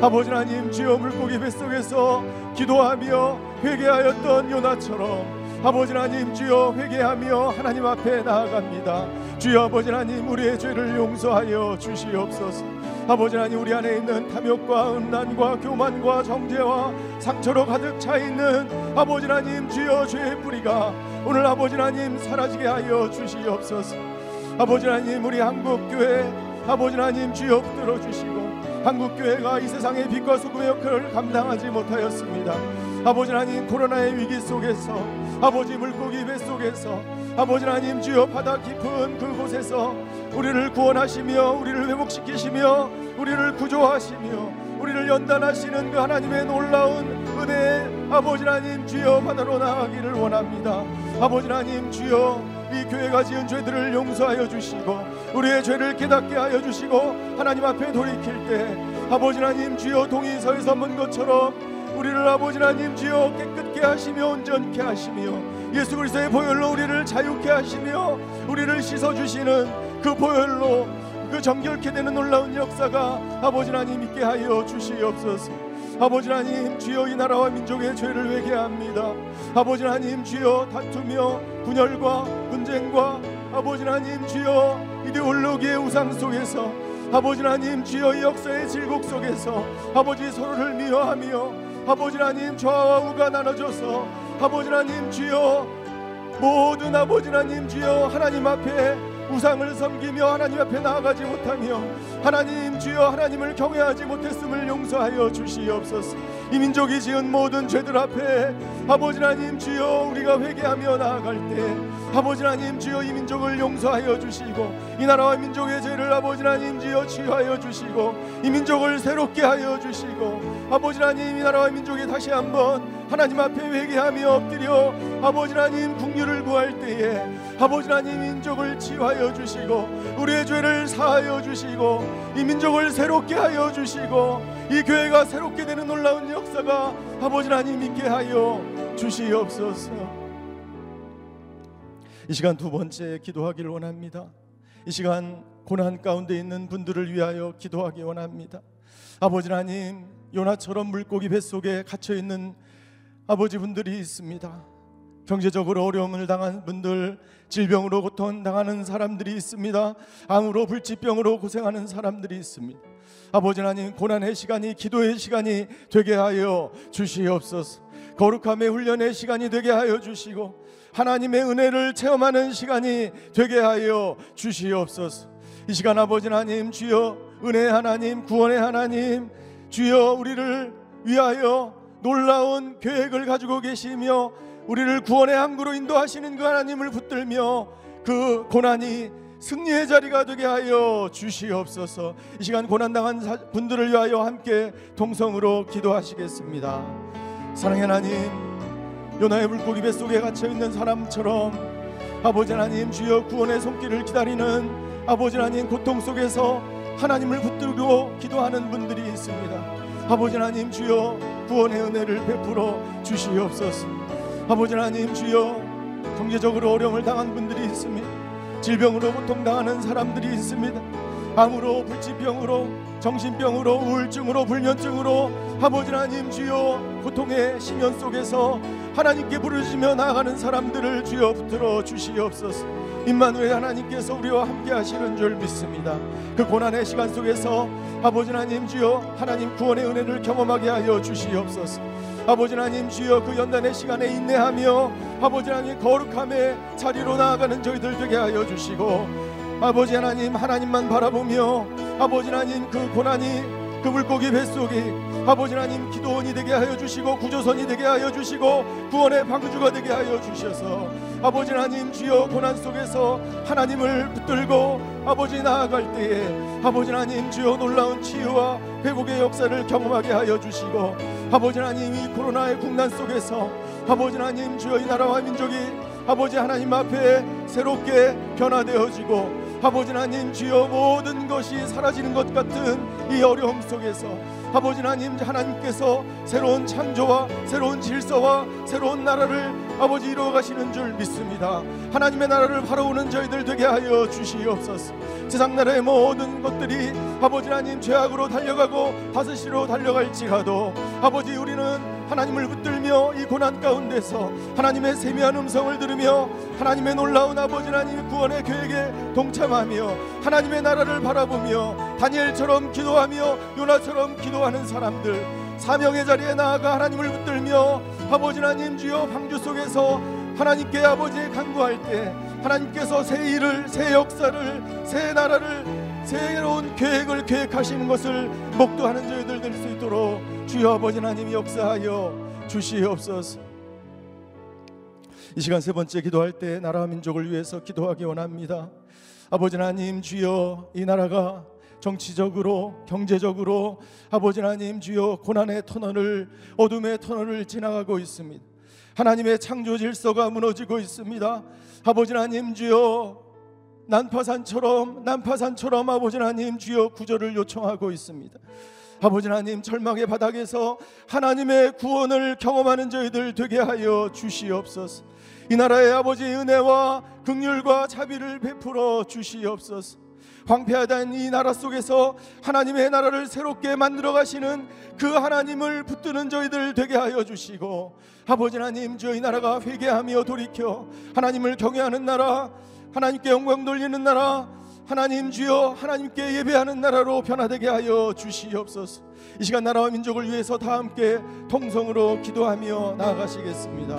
아버지 하나님 주여 물고기 뱃속에서 기도하며 회개하였던 요나처럼 아버지 하나님 주여 회개하며 하나님 앞에 나아갑니다. 주여 아버지 하나님 우리의 죄를 용서하여 주시옵소서. 아버지 하나님 우리 안에 있는 탐욕과 음란과 교만과 정죄와 상처로 가득 차 있는 아버지 하나님 주여 죄의 뿌리가 오늘 아버지 하나님 사라지게 하여 주시옵소서. 아버지 하나님 우리 한국교회 아버지 하나님 주여 붙들어 주시고 한국교회가 이 세상의 빛과 소금의 역할을 감당하지 못하였습니다. 아버지 하나님 코로나의 위기 속에서 아버지 물고기 뱃속에서 아버지 하나님 주여 바다 깊은 그곳에서 우리를 구원하시며 우리를 회복시키시며 우리를 구조하시며 우리를 연단하시는 그 하나님의 놀라운 은혜 아버지 하나님 주여 바다로 나가기를 원합니다. 아버지 하나님 주여 이 교회가 지은 죄들을 용서하여 주시고 우리의 죄를 깨닫게 하여 주시고 하나님 앞에 돌이킬 때 아버지 하나님 주여 동의서에 서 문 것처럼 우리를 아버지 하나님 주여 깨끗게 하시며 온전케 하시며 예수 그리스도의 보혈로 우리를 자유케 하시며 우리를 씻어 주시는 그 보혈로 그 정결케 되는 놀라운 역사가 아버지 하나님 있게 하여 주시옵소서. 아버지 하나님 주여 이 나라와 민족의 죄를 회개합니다. 아버지 하나님 주여 다투며 분열과 분쟁과 아버지 하나님 주여 이데올로기의 우상 속에서 아버지 하나님 주여 이 역사의 질곡 속에서 아버지 서로를 미워하며 아버지 하나님 좌와 우가 나눠져서 아버지 하나님 주여 모든 아버지 하나님 주여 하나님 앞에 우상을 섬기며 하나님 앞에 나아가지 못하며 하나님 주여 하나님을 경외하지 못했음을 용서하여 주시옵소서. 이 민족이 지은 모든 죄들 앞에 아버지 하나님 주여 우리가 회개하며 나아갈 때 아버지 하나님 주여 이 민족을 용서하여 주시고 이 나라와 민족의 죄를 아버지 하나님 주여 치유하여 주시고 이 민족을 새롭게 하여 주시고 아버지 하나님 이 나라와 민족이 다시 한번 하나님 앞에 회개하며 엎드려 아버지 하나님 국류를 구할 때에 아버지 하나님 민족을 치유하여 주시고 우리의 죄를 사하여 주시고 이 민족을 새롭게 하여 주시고 이 교회가 새롭게 되는 놀라운 역사가 아버지 하나님 있게 하여 주시옵소서. 이 시간 두 번째 기도하기를 원합니다. 이 시간 고난 가운데 있는 분들을 위하여 기도하기 원합니다. 아버지 하나님, 요나처럼 물고기 뱃속에 갇혀 있는 아버지 분들이 있습니다. 경제적으로 어려움을 당한 분들, 질병으로 고통 당하는 사람들이 있습니다. 암으로 불치병으로 고생하는 사람들이 있습니다. 아버지 하나님 고난의 시간이 기도의 시간이 되게 하여 주시옵소서. 거룩함의 훈련의 시간이 되게 하여 주시고 하나님의 은혜를 체험하는 시간이 되게 하여 주시옵소서. 이 시간 아버지 하나님 주여 은혜 하나님 구원의 하나님 주여 우리를 위하여 놀라운 계획을 가지고 계시며 우리를 구원의 항구로 인도하시는 그 하나님을 붙들며 그 고난이 승리의 자리가 되게 하여 주시옵소서. 이 시간 고난 당한 분들을 위하여 함께 동성으로 기도하시겠습니다. 사랑의 하나님, 요나의 물고기 뱃속에 갇혀 있는 사람처럼 아버지 하나님 주여 구원의 손길을 기다리는 아버지 하나님 고통 속에서 하나님을 붙들고 기도하는 분들이 있습니다. 아버지 하나님 주여 구원의 은혜를 베풀어 주시옵소서. 아버지 하나님 주여 경제적으로 어려움을 당한 분들이 있습니다. 질병으로 고통당하는 사람들이 있습니다. 암으로 불치병으로 정신병으로 우울증으로 불면증으로 아버지 하나님 주여 고통의 심연 속에서 하나님께 부르시며 나아가는 사람들을 주여 붙들어 주시옵소서. 임마누엘 하나님께서 우리와 함께 하시는 줄 믿습니다. 그 고난의 시간 속에서 아버지 하나님 주여 하나님 구원의 은혜를 경험하게 하여 주시옵소서. 아버지 하나님 주여 그 연단의 시간에 인내하며 아버지 하나님 거룩함의 자리로 나아가는 저희들 되게 하여 주시고 아버지 하나님 하나님만 바라보며 아버지 하나님 그 고난이 그 물고기 뱃속이 아버지 하나님 기도원이 되게 하여 주시고 구조선이 되게 하여 주시고 구원의 방주가 되게 하여 주셔서 아버지 하나님 주여 고난 속에서 하나님을 붙들고 아버지 나아갈 때에 아버지 하나님 주여 놀라운 치유와 회복의 역사를 경험하게 하여 주시고 아버지 하나님 이 코로나의 국난 속에서 아버지 하나님 주여 이 나라와 민족이 아버지 하나님 앞에 새롭게 변화되어지고 아버지 하나님 주여 모든 것이 사라지는 것 같은 이 어려움 속에서 아버지 하나님 하나님께서 새로운 창조와 새로운 질서와 새로운 나라를 아버지 이루어 가시는 줄 믿습니다. 하나님의 나라를 바라보는 저희들 되게 하여 주시옵소서. 세상 나라의 모든 것들이 아버지 하나님 죄악으로 달려가고 다스시로 달려갈지라도 아버지 우리는 하나님을 붙들며 이 고난 가운데서 하나님의 세미한 음성을 들으며 하나님의 놀라운 아버지 하나님 구원의 계획에 동참하며 하나님의 나라를 바라보며 다니엘처럼 기도하며 요나처럼 기도하는 사람들 사명의 자리에 나아가 하나님을 붙들며 아버지 하나님 주여 방주 속에서 하나님께 아버지 간구할 때 하나님께서 새 일을 새 역사를 새 나라를 새로운 계획을 계획하시는 것을 목도하는 저희들 될 수 있도록 주여 아버지 하나님 역사하여 주시옵소서. 이 시간 세 번째 기도할 때 나라와 민족을 위해서 기도하기 원합니다. 아버지 하나님 주여 이 나라가 정치적으로 경제적으로 아버지 하나님 주여 고난의 터널을 어둠의 터널을 지나가고 있습니다. 하나님의 창조 질서가 무너지고 있습니다. 아버지 하나님 주여 난파산처럼 난파산처럼 아버지 하나님 주여 구조를 요청하고 있습니다. 아버지 하나님 절망의 바닥에서 하나님의 구원을 경험하는 저희들 되게 하여 주시옵소서. 이 나라의 아버지 은혜와 긍휼과 자비를 베풀어 주시옵소서. 황폐하던 이 나라 속에서 하나님의 나라를 새롭게 만들어 가시는 그 하나님을 붙드는 저희들 되게 하여 주시고 아버지 하나님 저희 나라가 회개하며 돌이켜 하나님을 경외하는 나라 하나님께 영광 돌리는 나라 하나님 주여 하나님께 예배하는 나라로 변화되게 하여 주시옵소서. 이 시간 나라와 민족을 위해서 다 함께 통성으로 기도하며 나아가시겠습니다.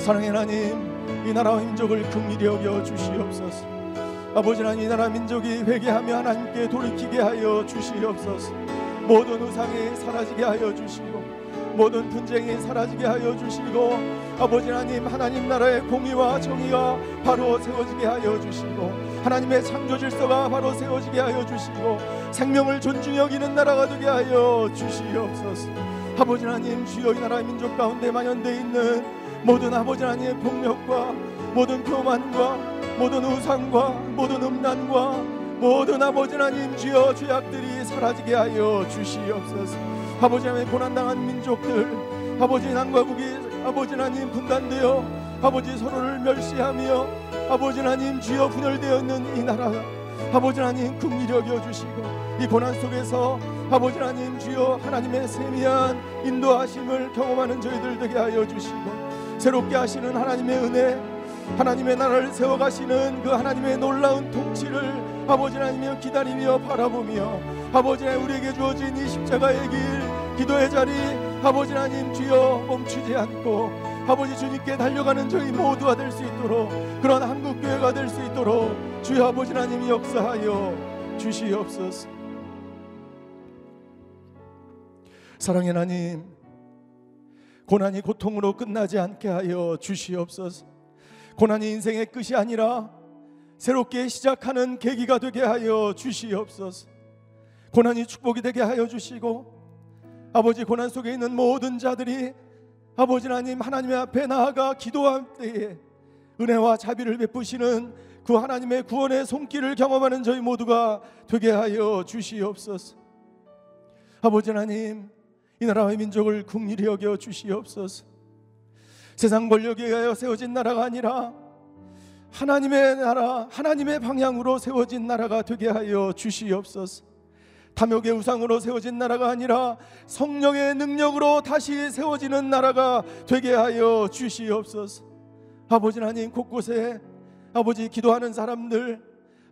사랑의 하나님, 이 나라와 민족을 긍휼히 여겨 주시옵소서. 아버지 하나님, 이 나라 민족이 회개하며 하나님께 돌이키게 하여 주시옵소서. 모든 우상이 사라지게 하여 주시고 모든 분쟁이 사라지게 하여 주시고 아버지 하나님 하나님 나라의 공의와 정의가 바로 세워지게 하여 주시고 하나님의 창조 질서가 바로 세워지게 하여 주시고 생명을 존중 여기는 나라가 되게 하여 주시옵소서. 아버지 하나님 주여 이 나라 민족 가운데 만연되어 있는 모든 아버지 하나님의 폭력과 모든 교만과 모든 우상과 모든 음란과 모든 아버지 하나님 주여 죄악들이 사라지게 하여 주시옵소서. 아버지 하나님 고난당한 민족들 아버지 남과 북이 아버지 하나님 분단되어 아버지 서로를 멸시하며 아버지 하나님 주여 분열되어 있는 이 나라 아버지 하나님 긍휼히 여겨 주시고 이 고난 속에서 아버지 하나님 주여 하나님의 세미한 인도하심을 경험하는 저희들 되게 하여 주시고 새롭게 하시는 하나님의 은혜 하나님의 나라를 세워가시는 그 하나님의 놀라운 통치를 아버지 하나님이 기다리며 바라보며 아버지 하나님 우리에게 주어진 이 십자가의 길 기도의 자리 아버지 하나님 주여 멈추지 않고 아버지 주님께 달려가는 저희 모두가 될 수 있도록 그런 한국교회가 될 수 있도록 주여 아버지 하나님 역사하여 주시옵소서 사랑의 하나님 고난이 고통으로 끝나지 않게 하여 주시옵소서 고난이 인생의 끝이 아니라 새롭게 시작하는 계기가 되게 하여 주시옵소서. 고난이 축복이 되게 하여 주시고 아버지 고난 속에 있는 모든 자들이 아버지 하나님 하나님의 앞에 나아가 기도할 때에 은혜와 자비를 베푸시는 그 하나님의 구원의 손길을 경험하는 저희 모두가 되게 하여 주시옵소서. 아버지 하나님, 이 나라의 민족을 국리히 여겨 주시옵소서. 세상 권력에 의하여 세워진 나라가 아니라 하나님의 나라, 하나님의 방향으로 세워진 나라가 되게 하여 주시옵소서. 탐욕의 우상으로 세워진 나라가 아니라 성령의 능력으로 다시 세워지는 나라가 되게 하여 주시옵소서. 아버지 하나님 곳곳에 아버지 기도하는 사람들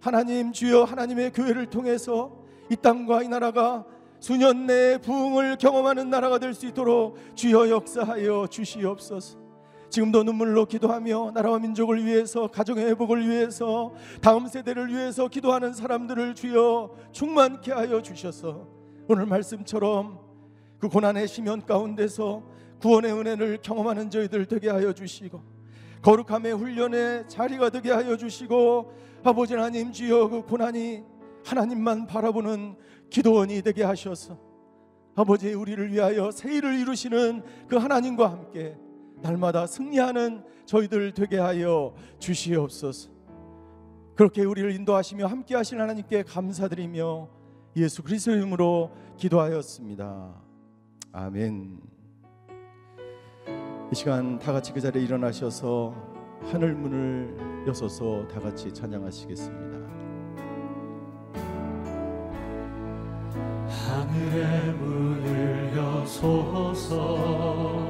하나님 주여 하나님의 교회를 통해서 이 땅과 이 나라가 수년 내에 부흥을 경험하는 나라가 될 수 있도록 주여 역사하여 주시옵소서. 지금도 눈물로 기도하며 나라와 민족을 위해서 가정의 회복을 위해서 다음 세대를 위해서 기도하는 사람들을 주여 충만케 하여 주셔서 오늘 말씀처럼 그 고난의 심연 가운데서 구원의 은혜를 경험하는 저희들 되게 하여 주시고 거룩함의 훈련의 자리가 되게 하여 주시고 아버지 하나님 주여 그 고난이 하나님만 바라보는 기도원이 되게 하셔서 아버지 우리를 위하여 새 일을 이루시는 그 하나님과 함께 날마다 승리하는 저희들 되게 하여 주시옵소서. 그렇게 우리를 인도하시며 함께 하신 하나님께 감사드리며 예수 그리스도의 이름으로 기도하였습니다. 아멘. 이 시간 다 같이 그 자리에 일어나셔서 하늘 문을 여서서 다 같이 찬양하시겠습니다. 하늘의 문을 여소서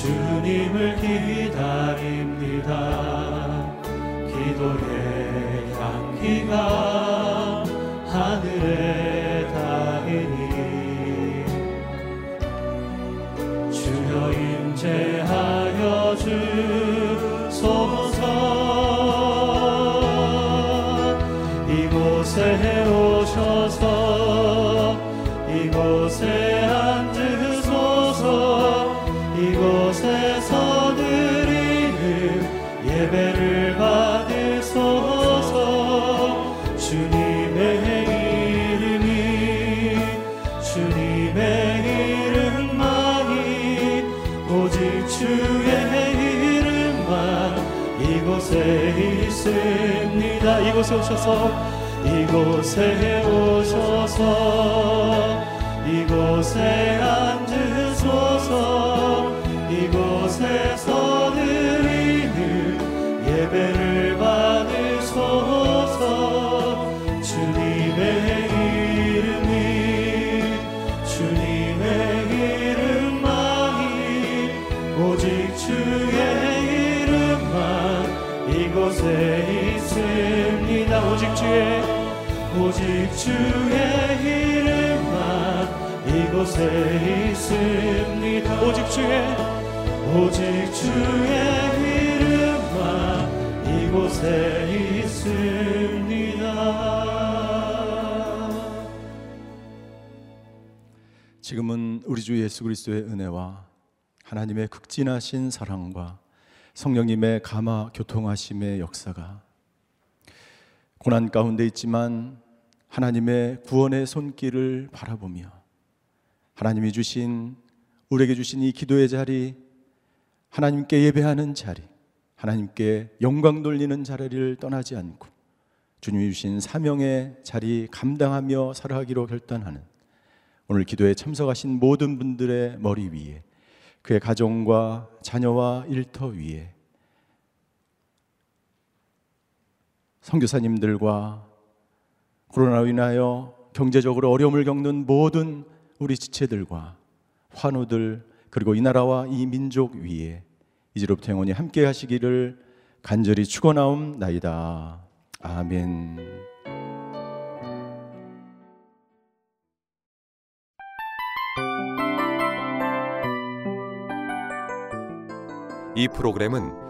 주님을 기다립니다. 기도의 향기가 하늘에 오셔서. 이곳에 오셔서 이곳에 앉으소서 이곳에서 드리는 예배를 받으소서. 주님의 이름이 주의 오직 주의 이름만 이곳에 있습니다. 오직 주의 오직 주의 이름만 이곳에 있습니다. 지금은 우리 주 예수 그리스도의 은혜와 하나님의 극진하신 사랑과 성령님의 감화 교통하심의 역사가 고난 가운데 있지만 하나님의 구원의 손길을 바라보며 하나님이 주신 우리에게 주신 이 기도의 자리 하나님께 예배하는 자리 하나님께 영광 돌리는 자리를 떠나지 않고 주님이 주신 사명의 자리 감당하며 살아가기로 결단하는 오늘 기도에 참석하신 모든 분들의 머리 위에 그의 가정과 자녀와 일터 위에 선교사님들과 코로나로 인하여 경제적으로 어려움을 겪는 모든 우리 지체들과 환우들 그리고 이 나라와 이 민족 위에 이제로부터 영원히 함께 하시기를 간절히 축원하옵나이다. 아멘. 이 프로그램은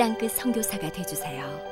땅끝 선교사가 되주세요.